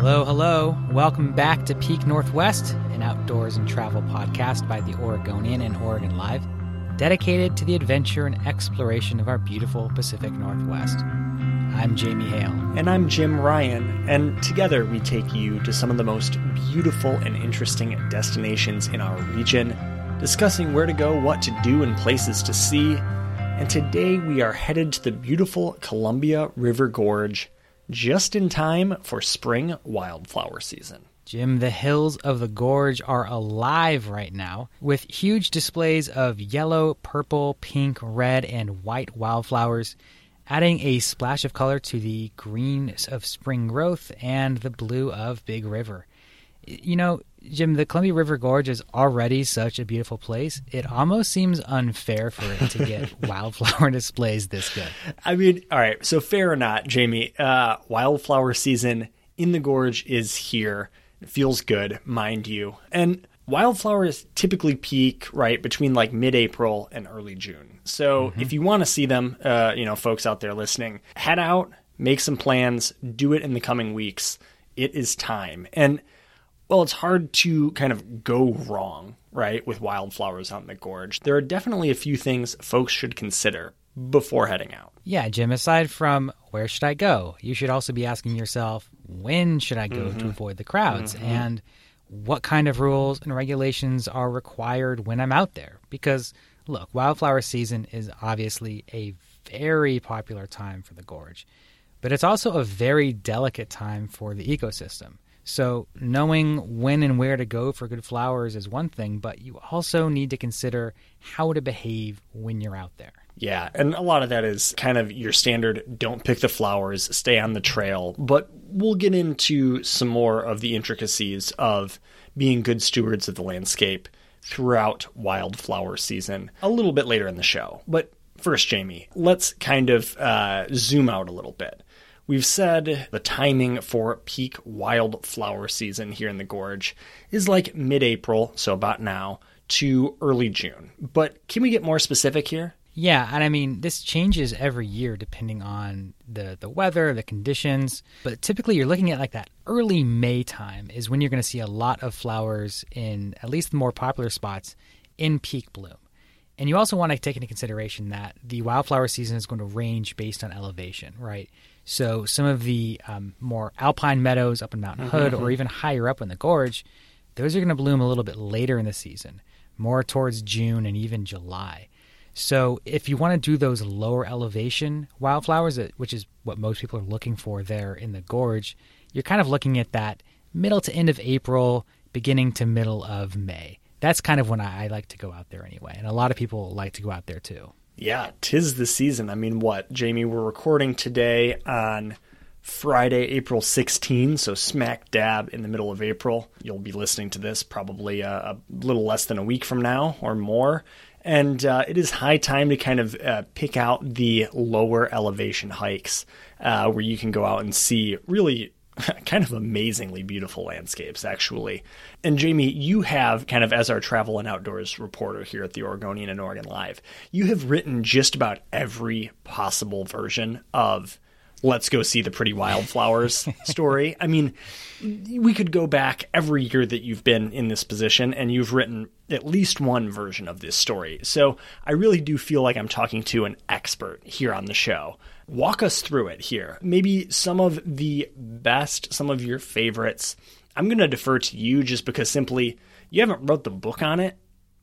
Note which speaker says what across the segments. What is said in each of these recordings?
Speaker 1: Hello, hello. Welcome back to Peak Northwest, an outdoors and travel podcast by the Oregonian and Oregon Live, dedicated to the adventure and exploration of our beautiful Pacific Northwest. I'm Jamie Hale.
Speaker 2: And I'm Jim Ryan, and together we take you to some of the most beautiful and interesting destinations in our region, discussing where to go, what to do, and places to see. And today we are headed to the beautiful Columbia River Gorge just in time for spring wildflower season.
Speaker 1: Jim, the hills of the gorge are alive right now with huge displays of yellow, purple, pink, red, and white wildflowers, adding a splash of color to the green of spring growth and the blue of Big River. You know, Jim, the Columbia River Gorge is already such a beautiful place. It almost seems unfair for it to get wildflower displays this good.
Speaker 2: I mean, all right, so fair or not, Jamie, uh, wildflower season in the gorge is here. It feels good, mind you. And wildflowers typically peak right between like mid-April and early June. So mm-hmm. if you want to see them, uh, you know, folks out there listening, head out, make some plans, do it in the coming weeks. It is time. And well, it's hard to kind of go wrong, right, with wildflowers out in the gorge. There are definitely a few things folks should consider before heading out.
Speaker 1: Yeah, Jim, aside from where should I go, you should also be asking yourself, when should I go mm-hmm. to avoid the crowds? Mm-hmm. And what kind of rules and regulations are required when I'm out there? Because, look, wildflower season is obviously a very popular time for the gorge, but it's also a very delicate time for the ecosystem. So, knowing when and where to go for good flowers is one thing, but you also need to consider how to behave when you're out there.
Speaker 2: Yeah, and a lot of that is kind of your standard don't pick the flowers, stay on the trail, but we'll get into some more of the intricacies of being good stewards of the landscape throughout wildflower season a little bit later in the show. But first, Jamie, let's kind of uh, zoom out a little bit. We've said the timing for peak wildflower season here in the gorge is like mid April, so about now, to early June. But can we get more specific here?
Speaker 1: Yeah, and I mean this changes every year depending on the the weather, the conditions, but typically you're looking at like that early May time is when you're going to see a lot of flowers in at least the more popular spots in peak bloom. And you also want to take into consideration that the wildflower season is going to range based on elevation, right? So some of the um, more alpine meadows up in Mountain mm-hmm, Hood mm-hmm. or even higher up in the gorge, those are going to bloom a little bit later in the season, more towards June and even July. So if you want to do those lower elevation wildflowers, which is what most people are looking for there in the gorge, you're kind of looking at that middle to end of April, beginning to middle of May. That's kind of when I like to go out there anyway, and a lot of people like to go out there too.
Speaker 2: Yeah, tis the season. I mean, what, Jamie? We're recording today on Friday, April 16, so smack dab in the middle of April. You'll be listening to this probably a, a little less than a week from now or more. And uh, it is high time to kind of uh, pick out the lower elevation hikes uh, where you can go out and see really kind of amazingly beautiful landscapes, actually. And Jamie, you have kind of as our travel and outdoors reporter here at the Oregonian and Oregon Live, you have written just about every possible version of let's go see the pretty wildflowers story. I mean, we could go back every year that you've been in this position and you've written at least one version of this story. So I really do feel like I'm talking to an expert here on the show. Walk us through it here. Maybe some of the best, some of your favorites. I'm going to defer to you just because simply you haven't wrote the book on it.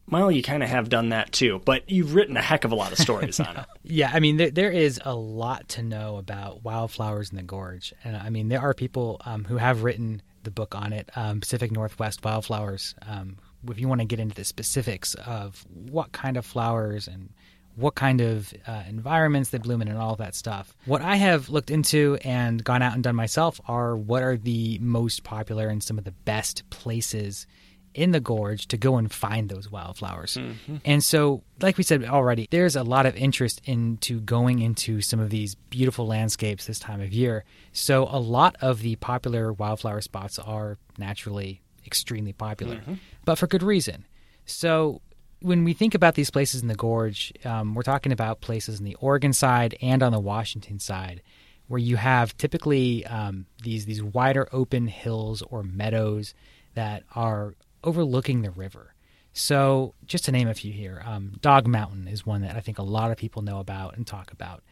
Speaker 2: Well, you kind of have done that too, but you've written a heck of a lot of stories on it.
Speaker 1: Yeah, I mean, there, there is a lot to know about wildflowers in the gorge. And I mean, there are people um, who have written the book on it, um, Pacific Northwest Wildflowers. Um, if you want to get into the specifics of what kind of flowers and what kind of uh, environments they bloom in and all that stuff. What I have looked into and gone out and done myself are what are the most popular and some of the best places in the gorge to go and find those wildflowers. Mm-hmm. And so, like we said already, there's a lot of interest into going into some of these beautiful landscapes this time of year. So, a lot of the popular wildflower spots are naturally extremely popular, mm-hmm. but for good reason. So, when we think about these places in the gorge, um, we're talking about places in the Oregon side and on the Washington side, where you have typically um, these these wider open hills or meadows that are overlooking the river. So, just to name a few here, um, Dog Mountain is one that I think a lot of people know about and talk about.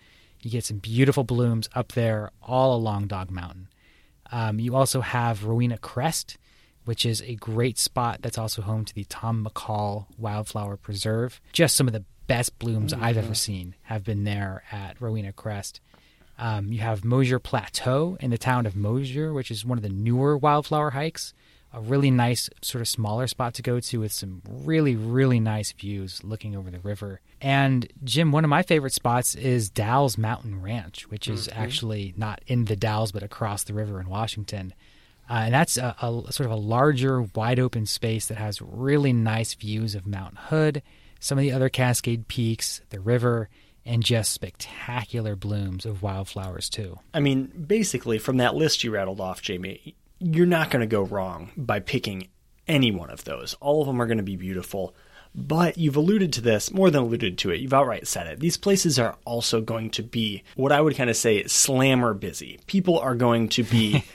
Speaker 1: You get some beautiful blooms up there all along Dog Mountain. Um, you also have Rowena Crest, which is a great spot that's also home to the Tom McCall Wildflower Preserve. Just some of the best blooms mm-hmm. I've ever seen have been there at Rowena Crest. Um, you have Mosier Plateau in the town of Mosier, which is one of the newer wildflower hikes a really nice sort of smaller spot to go to with some really really nice views looking over the river. And Jim, one of my favorite spots is Dalles Mountain Ranch, which is mm-hmm. actually not in the Dalles but across the river in Washington. Uh, and that's a, a, sort of a larger, wide open space that has really nice views of Mount Hood, some of the other Cascade peaks, the river, and just spectacular blooms of wildflowers too.
Speaker 2: I mean, basically, from that list you rattled off, Jamie, you're not going to go wrong by picking any one of those. All of them are going to be beautiful. But you've alluded to this, more than alluded to it, you've outright said it. These places are also going to be what I would kind of say slammer busy. People are going to be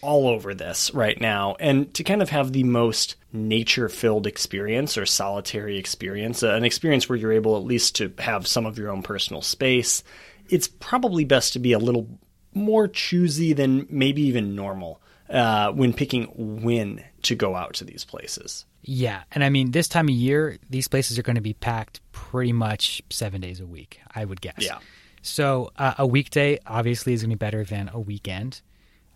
Speaker 2: all over this right now. And to kind of have the most nature filled experience or solitary experience, an experience where you're able at least to have some of your own personal space, it's probably best to be a little more choosy than maybe even normal uh, when picking when to go out to these places.
Speaker 1: Yeah, and I mean this time of year, these places are going to be packed pretty much seven days a week. I would guess.
Speaker 2: Yeah.
Speaker 1: So uh, a weekday obviously is going to be better than a weekend.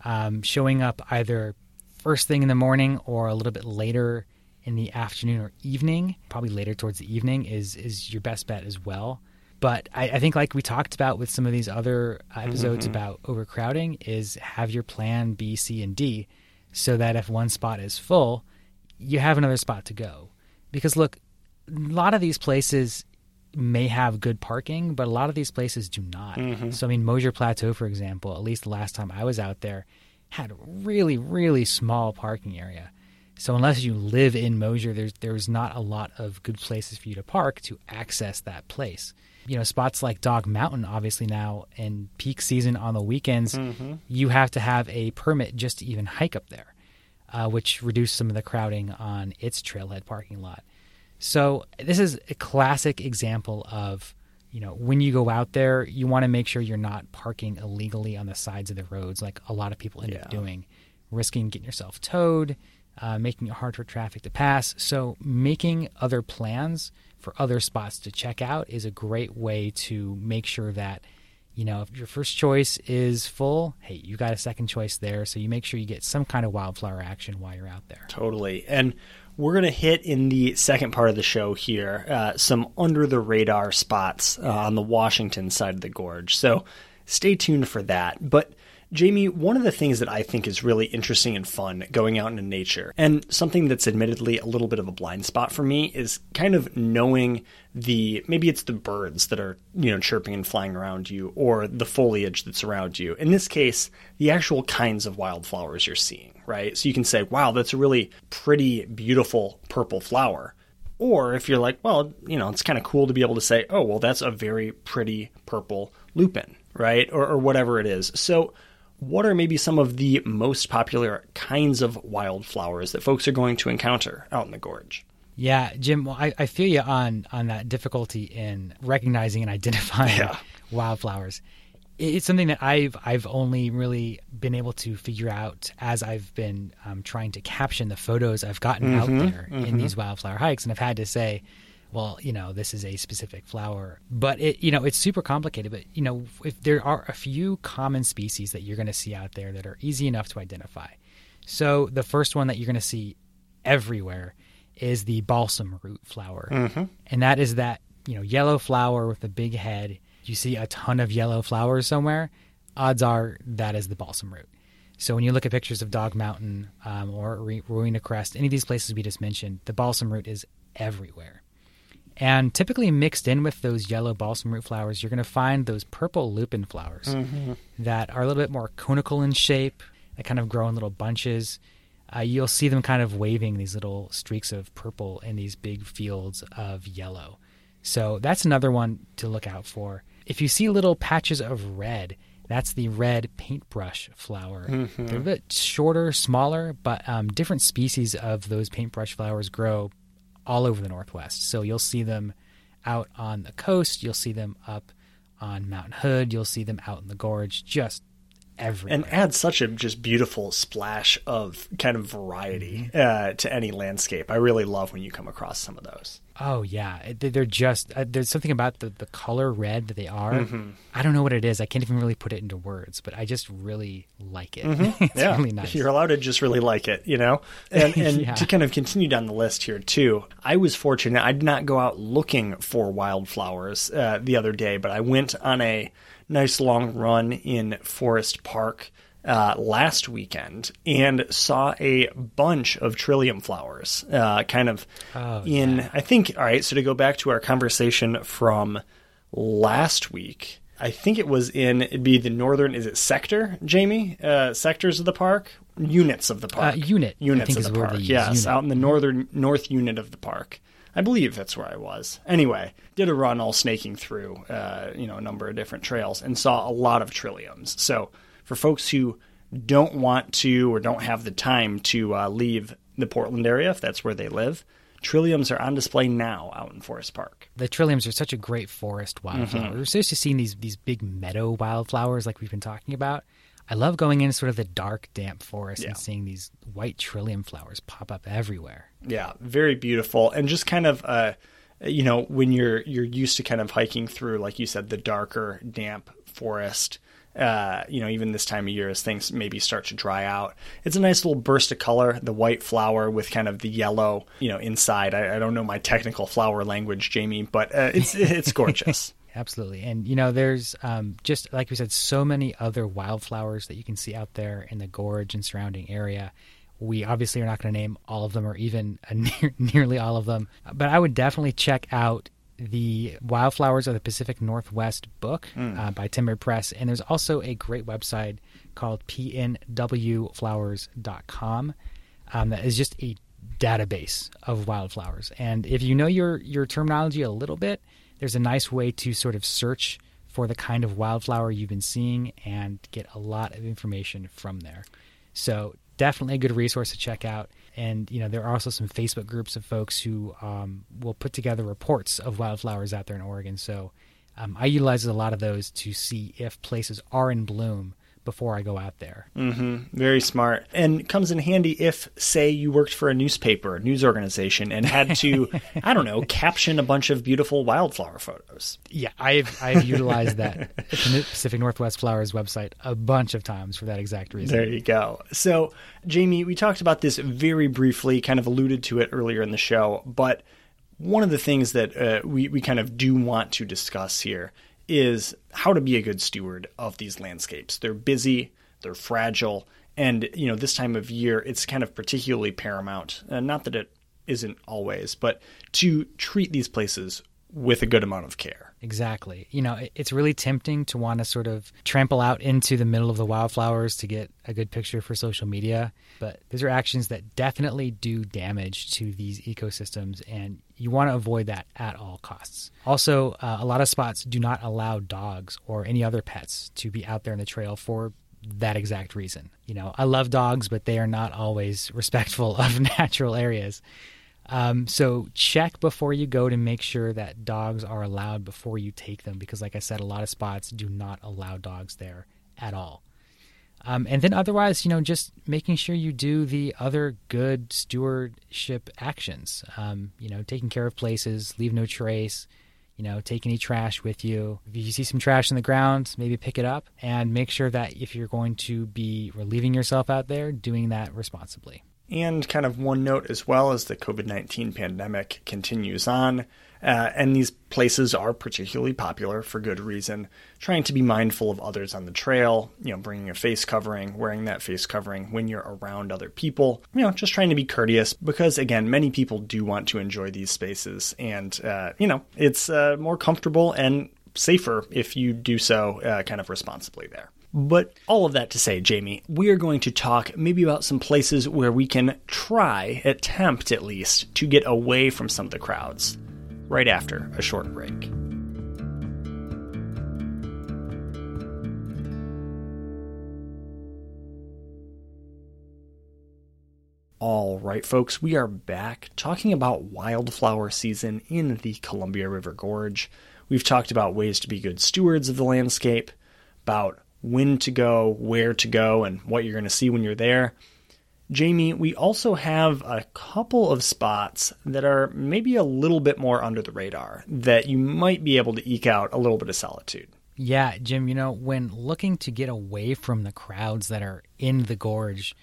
Speaker 1: Um, showing up either first thing in the morning or a little bit later in the afternoon or evening, probably later towards the evening, is is your best bet as well. But I, I, think, like we talked about with some of these other episodes mm-hmm. about overcrowding, is have your plan B, C, and D so that if one spot is full, you have another spot to go. Because look, a lot of these places may have good parking, but a lot of these places do not. Mm-hmm. So, I mean, Mosier Plateau, for example, at least the last time I was out there, had really, really small parking area. So unless you live in Mosier, there's there's not a lot of good places for you to park to access that place you know spots like Dog Mountain, obviously now in peak season on the weekends, mm-hmm. you have to have a permit just to even hike up there, uh, which reduced some of the crowding on its trailhead parking lot. So this is a classic example of you know when you go out there, you want to make sure you're not parking illegally on the sides of the roads, like a lot of people end yeah. up doing, risking getting yourself towed. Uh, making it hard for traffic to pass. So, making other plans for other spots to check out is a great way to make sure that you know if your first choice is full hey you got a second choice there so you make sure you get some kind of wildflower action while you're out there
Speaker 2: totally and we're going to hit in the second part of the show here uh, some under the radar spots uh, on the washington side of the gorge. So stay tuned for that. But Jamie, one of the things that I think is really interesting and fun going out into nature, and something that's admittedly a little bit of a blind spot for me, is kind of knowing the maybe it's the birds that are, you know, chirping and flying around you, or the foliage that's around you. In this case, the actual kinds of wildflowers you're seeing, right? So you can say, wow, that's a really pretty, beautiful purple flower. Or if you're like, well, you know, it's kind of cool to be able to say, oh, well, that's a very pretty purple lupin, right? Or, or whatever it is. So, what are maybe some of the most popular kinds of wildflowers that folks are going to encounter out in the gorge?
Speaker 1: Yeah, Jim, well, I, I feel you on on that difficulty in recognizing and identifying yeah. wildflowers. it's something that I've I've only really been able to figure out as I've been um, trying to caption the photos I've gotten
Speaker 2: Mm-hmm,
Speaker 1: out there in these wildflower hikes, and I've had to say, well, you know, this is a specific flower, but it you know it's super complicated. But you know, if there are a few common species that you're going to see out there that are easy enough to identify, so the first one that you're going to see everywhere is the balsam root flower, and that is that you know yellow flower with a big head. You see a ton of yellow flowers somewhere. Odds are that is the balsam root. So when you look at pictures of Dog Mountain um, or Rowena Crest, any of these places we just mentioned, the balsam root is everywhere. And typically mixed in with those yellow balsam root flowers, you're going to find those purple lupin flowers that are a little bit more conical in shape, that kind of grow in little bunches. Uh, you'll see them kind of waving these little streaks of purple in these big fields of yellow. So that's another one to look out for. If you see little patches of red, that's the red paintbrush flower. They're a bit shorter, smaller, but um, different species of those paintbrush flowers grow all over the Northwest. So you'll see them out on the coast, you'll see them up on Mount Hood, you'll see them out in the gorge, just everywhere.
Speaker 2: and add such a just beautiful splash of kind of variety uh, to any landscape. I really love when you come across some of those.
Speaker 1: Oh yeah, they- they're just uh, there's something about the the color red that they are. I don't know what it is. I can't even really put it into words, but I just really like it. it's
Speaker 2: yeah,
Speaker 1: really nice.
Speaker 2: You're allowed to just really like it, you know. And, and
Speaker 1: Yeah.
Speaker 2: to kind of continue down the list here too, I was fortunate. I did not go out looking for wildflowers uh, the other day, but I went on a nice long run in Forest Park uh, last weekend and saw a bunch of trillium flowers, uh, kind of
Speaker 1: Oh,
Speaker 2: in. I think. All right. So to go back to our conversation from last week. I think it was in it'd be the northern is it sector, Jamie? Uh, sectors of the park? Units of the park.
Speaker 1: Uh, unit, I
Speaker 2: Units
Speaker 1: think
Speaker 2: of
Speaker 1: is
Speaker 2: the park. Yes,
Speaker 1: unit.
Speaker 2: out in the northern north unit of the park. I believe that's where I was. Anyway, did a run all snaking through uh, you know, a number of different trails and saw a lot of trilliums. So for folks who don't want to or don't have the time to uh, leave the Portland area, if that's where they live, trilliums are on display now out in Forest Park.
Speaker 1: the trilliums are such a great forest wildflower.
Speaker 2: Mm-hmm.
Speaker 1: We're so used to seeing these these big meadow wildflowers like we've been talking about. I love going in sort of the dark, damp forest
Speaker 2: Yeah.
Speaker 1: and seeing these white trillium flowers pop up everywhere.
Speaker 2: Yeah, very beautiful, and just kind of, uh, you know, when you're you're used to kind of hiking through, like you said, the darker, damp forest. Uh, you know, even this time of year, as things maybe start to dry out, it's a nice little burst of color. The white flower with kind of the yellow, you know, inside. I, I don't know my technical flower language, Jamie, but uh, it's it's gorgeous.
Speaker 1: Absolutely. And, you know, there's um, just, like we said, so many other wildflowers that you can see out there in the gorge and surrounding area. We obviously are not going to name all of them or even near, nearly all of them, but I would definitely check out the Wildflowers of the Pacific Northwest book uh, by Timber Press. And there's also a great website called pnwflowers.com um, that is just a database of wildflowers. And if you know your your terminology a little bit, there's a nice way to sort of search for the kind of wildflower you've been seeing and get a lot of information from there. So definitely a good resource to check out. And you know there are also some Facebook groups of folks who um, will put together reports of wildflowers out there in Oregon. So um, I utilize a lot of those to see if places are in bloom before I go out there.
Speaker 2: Very smart. And comes in handy if, say, you worked for a newspaper, a news organization, and had to, I don't know, caption a bunch of beautiful wildflower photos.
Speaker 1: Yeah, I've I've utilized that Pacific Northwest Flowers website a bunch of times for that exact reason.
Speaker 2: There you go. So, Jamie, we talked about this very briefly, kind of alluded to it earlier in the show, but one of the things that uh, we, we kind of do want to discuss here is how to be a good steward of these landscapes. They're busy, they're fragile, and you know this time of year it's kind of particularly paramount. Uh, not that it isn't always, but to treat these places with a good amount of care.
Speaker 1: Exactly. You know, it's really tempting to want to sort of trample out into the middle of the wildflowers to get a good picture for social media, but these are actions that definitely do damage to these ecosystems, and you want to avoid that at all costs. Also, uh, a lot of spots do not allow dogs or any other pets to be out there in the trail for that exact reason. You know, I love dogs, but they are not always respectful of natural areas. Um, so check before you go to make sure that dogs are allowed before you take them, because like I said, a lot of spots do not allow dogs there at all. Um, and then otherwise, you know, just making sure you do the other good stewardship actions. Um, you know, taking care of places, leave no trace. You know, take any trash with you. If you see some trash on the ground, maybe pick it up and make sure that if you're going to be relieving yourself out there, doing that responsibly.
Speaker 2: And kind of one note as well as the COVID 19 pandemic continues on, uh, and these places are particularly popular for good reason. Trying to be mindful of others on the trail, you know, bringing a face covering, wearing that face covering when you're around other people, you know, just trying to be courteous because, again, many people do want to enjoy these spaces. And, uh, you know, it's uh, more comfortable and safer if you do so uh, kind of responsibly there. But all of that to say, Jamie, we are going to talk maybe about some places where we can try, attempt at least, to get away from some of the crowds right after a short break. All right, folks, we are back talking about wildflower season in the Columbia River Gorge. We've talked about ways to be good stewards of the landscape, about when to go, where to go, and what you're going to see when you're there. Jamie, we also have a couple of spots that are maybe a little bit more under the radar that you might be able to eke out a little bit of solitude.
Speaker 1: Yeah, Jim, you know, when looking to get away from the crowds that are in the gorge,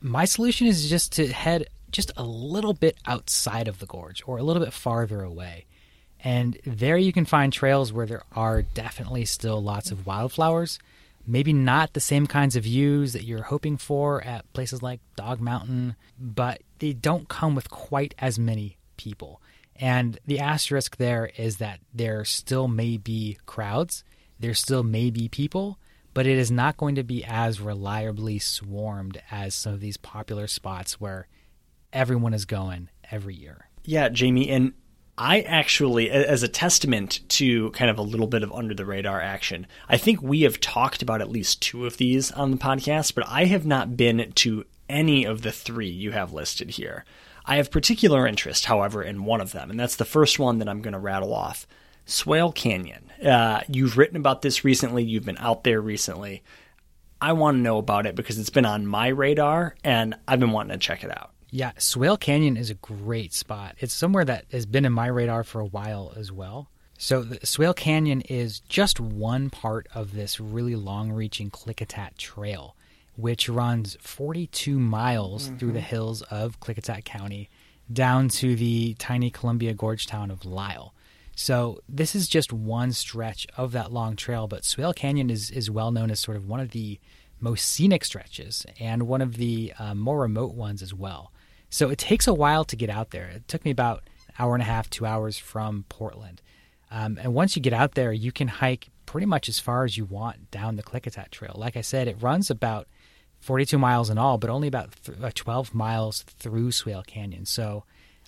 Speaker 1: my solution is just to head just a little bit outside of the gorge or a little bit farther away. And there you can find trails where there are definitely still lots of wildflowers maybe not the same kinds of views that you're hoping for at places like Dog Mountain, but they don't come with quite as many people. And the asterisk there is that there still may be crowds, there still may be people, but it is not going to be as reliably swarmed as some of these popular spots where everyone is going every year.
Speaker 2: Yeah, Jamie, and I actually, as a testament to kind of a little bit of under the radar action, I think we have talked about at least two of these on the podcast, but I have not been to any of the three you have listed here. I have particular interest, however, in one of them, and that's the first one that I'm going to rattle off Swale Canyon. Uh, you've written about this recently, you've been out there recently. I want to know about it because it's been on my radar and I've been wanting to check it out.
Speaker 1: Yeah, Swale Canyon is a great spot. It's somewhere that has been in my radar for a while as well. So, the Swale Canyon is just one part of this really long reaching Klickitat Trail, which runs 42 miles mm-hmm. through the hills of Klickitat County down to the tiny Columbia Gorge town of Lyle. So, this is just one stretch of that long trail, but Swale Canyon is, is well known as sort of one of the most scenic stretches and one of the uh, more remote ones as well. So it takes a while to get out there. It took me about an hour and a half, two hours from Portland. Um, and once you get out there, you can hike pretty much as far as you want down the Klickitat Trail. Like I said, it runs about 42 miles in all, but only about th- uh, 12 miles through Swale Canyon. So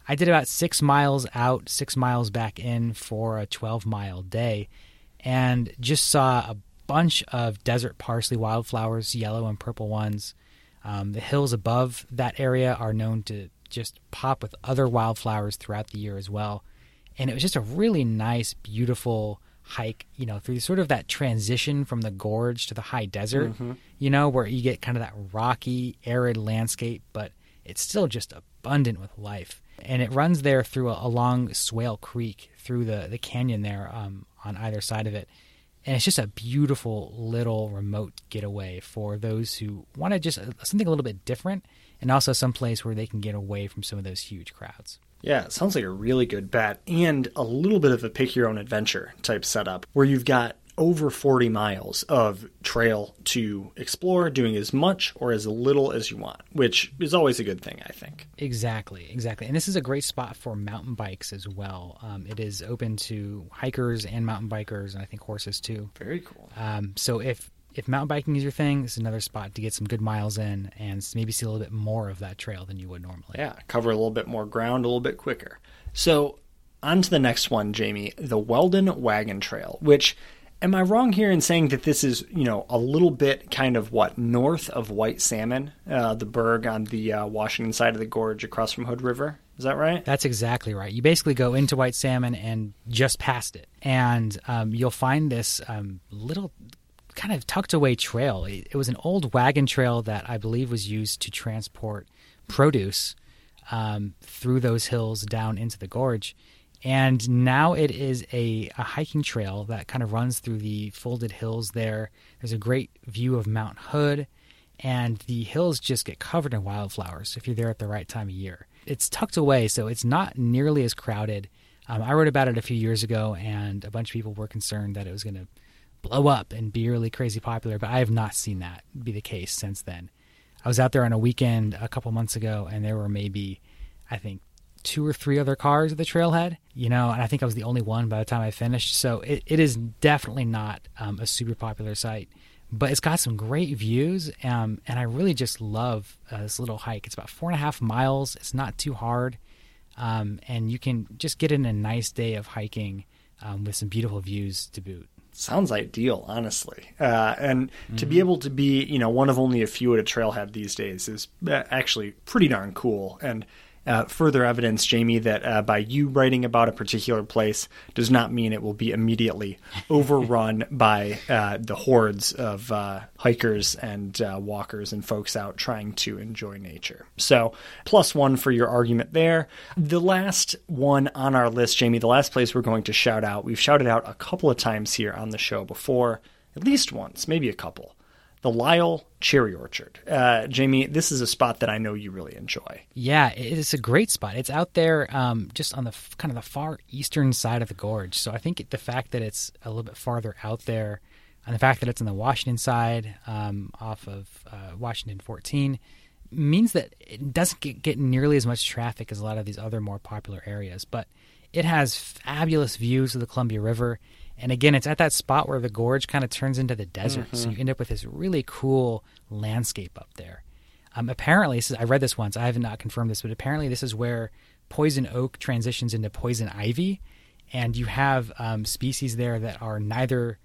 Speaker 1: I did about six miles out, six miles back in for a 12 mile day, and just saw a bunch of desert parsley wildflowers, yellow and purple ones, um, the hills above that area are known to just pop with other wildflowers throughout the year as well. And it was just a really nice, beautiful hike, you know, through sort of that transition from the gorge to the high desert, mm-hmm. you know, where you get kind of that rocky, arid landscape, but it's still just abundant with life. And it runs there through a, along Swale Creek, through the, the canyon there um, on either side of it and it's just a beautiful little remote getaway for those who want to just uh, something a little bit different and also some place where they can get away from some of those huge crowds.
Speaker 2: Yeah, sounds like a really good bet and a little bit of a pick your own adventure type setup where you've got over 40 miles of trail to explore, doing as much or as little as you want, which is always a good thing, I think.
Speaker 1: Exactly, exactly. And this is a great spot for mountain bikes as well. Um, it is open to hikers and mountain bikers, and I think horses too.
Speaker 2: Very cool.
Speaker 1: Um, so if if mountain biking is your thing, it's another spot to get some good miles in and maybe see a little bit more of that trail than you would normally.
Speaker 2: Yeah, cover a little bit more ground a little bit quicker. So on to the next one, Jamie, the Weldon Wagon Trail, which Am I wrong here in saying that this is, you know, a little bit kind of what north of White Salmon, uh, the berg on the uh, Washington side of the gorge across from Hood River? Is that right?
Speaker 1: That's exactly right. You basically go into White Salmon and just past it, and um, you'll find this um, little kind of tucked away trail. It, was an old wagon trail that I believe was used to transport produce um, through those hills down into the gorge. And now it is a, a hiking trail that kind of runs through the folded hills there. There's a great view of Mount Hood, and the hills just get covered in wildflowers if you're there at the right time of year. It's tucked away, so it's not nearly as crowded. Um, I wrote about it a few years ago, and a bunch of people were concerned that it was going to blow up and be really crazy popular, but I have not seen that be the case since then. I was out there on a weekend a couple months ago, and there were maybe, I think, two or three other cars at the trailhead, you know, and I think I was the only one by the time I finished. So it, it is definitely not um, a super popular site, but it's got some great views. Um, and I really just love uh, this little hike. It's about four and a half miles. It's not too hard. Um, and you can just get in a nice day of hiking um, with some beautiful views to boot
Speaker 2: sounds ideal, honestly. Uh, and mm-hmm. to be mm-hmm. able to be, you know, one of only a few at a trailhead these days is uh, actually pretty darn cool. And uh, further evidence, Jamie, that uh, by you writing about a particular place does not mean it will be immediately overrun by uh, the hordes of uh, hikers and uh, walkers and folks out trying to enjoy nature. So, plus one for your argument there. The last one on our list, Jamie, the last place we're going to shout out, we've shouted out a couple of times here on the show before, at least once, maybe a couple the Lyle Cherry Orchard. Uh, Jamie, this is a spot that I know you really enjoy.
Speaker 1: Yeah, it's a great spot. It's out there um, just on the kind of the far eastern side of the gorge. So I think the fact that it's a little bit farther out there, and the fact that it's on the Washington side, um, off of uh, Washington 14, means that it doesn't get, get nearly as much traffic as a lot of these other more popular areas. But it has fabulous views of the Columbia River and again, it's at that spot where the gorge kind of turns into the desert. Mm-hmm. So you end up with this really cool landscape up there. Um, apparently, is, I read this once. I have not confirmed this, but apparently, this is where poison oak transitions into poison ivy. And you have um, species there that are neither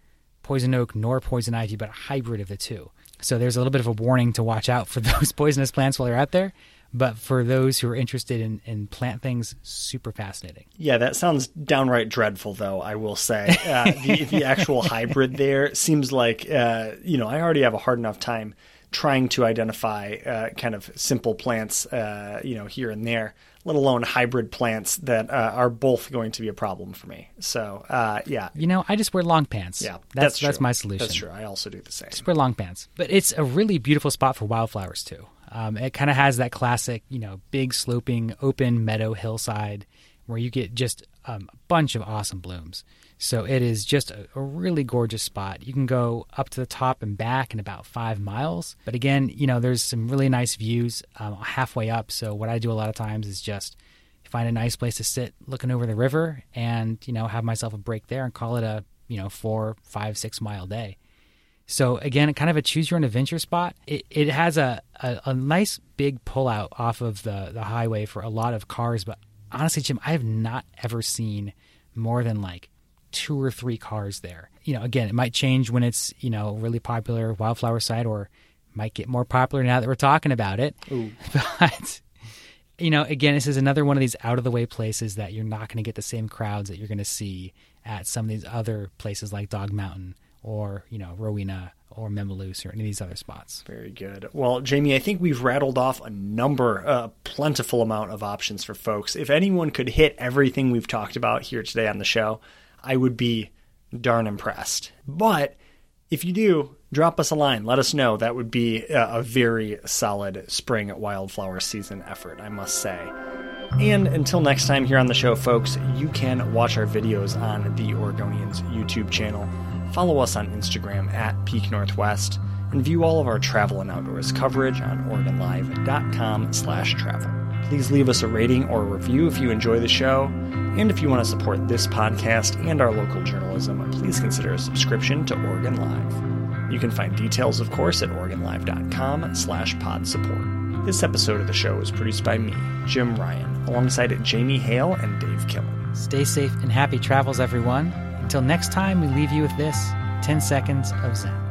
Speaker 1: poison oak nor poison ivy, but a hybrid of the two. So there's a little bit of a warning to watch out for those poisonous plants while they're out there. But for those who are interested in, in plant things, super fascinating.
Speaker 2: Yeah, that sounds downright dreadful, though, I will say. Uh, the, the, actual hybrid there seems like, uh, you know, I already have a hard enough time trying to identify uh, kind of simple plants, uh, you know, here and there, let alone hybrid plants that uh, are both going to be a problem for me. So, uh, yeah.
Speaker 1: You know, I just wear long pants.
Speaker 2: Yeah,
Speaker 1: that's
Speaker 2: that's,
Speaker 1: that's my solution.
Speaker 2: That's true. I also do the same.
Speaker 1: Just wear long pants. But it's a really beautiful spot for wildflowers too. Um, it kind of has that classic, you know, big sloping open meadow hillside where you get just um, a bunch of awesome blooms. So it is just a, a, really gorgeous spot. You can go up to the top and back in about five miles. But again, you know, there's some really nice views um, halfway up. So what I do a lot of times is just find a nice place to sit looking over the river and, you know, have myself a break there and call it a, you know, four, five, six mile day. So again, kind of a choose your own adventure spot. It, it has a, a, a nice big pullout off of the, the highway for a lot of cars, but honestly, Jim, I have not ever seen more than like two or three cars there. You know, again, it might change when it's, you know, really popular wildflower site or might get more popular now that we're talking about it.
Speaker 2: Ooh.
Speaker 1: But you know, again, this is another one of these out of the way places that you're not going to get the same crowds that you're going to see at some of these other places like Dog Mountain or you know Rowena or Memaloose or any of these other spots.
Speaker 2: Very good. Well, Jamie, I think we've rattled off a number, a plentiful amount of options for folks. If anyone could hit everything we've talked about here today on the show, I would be darn impressed. But if you do, drop us a line. Let us know. That would be a very solid spring wildflower season effort, I must say. And until next time here on the show, folks, you can watch our videos on the Oregonians YouTube channel follow us on Instagram at Peak Northwest, and view all of our travel and outdoors coverage on OregonLive.com slash travel. Please leave us a rating or review if you enjoy the show, and if you want to support this podcast and our local journalism, please consider a subscription to Oregon Live. You can find details, of course, at OregonLive.com slash pod support. This episode of the show is produced by me, Jim Ryan, alongside Jamie Hale and Dave Killen.
Speaker 1: Stay safe and happy travels, everyone. Until next time, we leave you with this 10 seconds of Zen.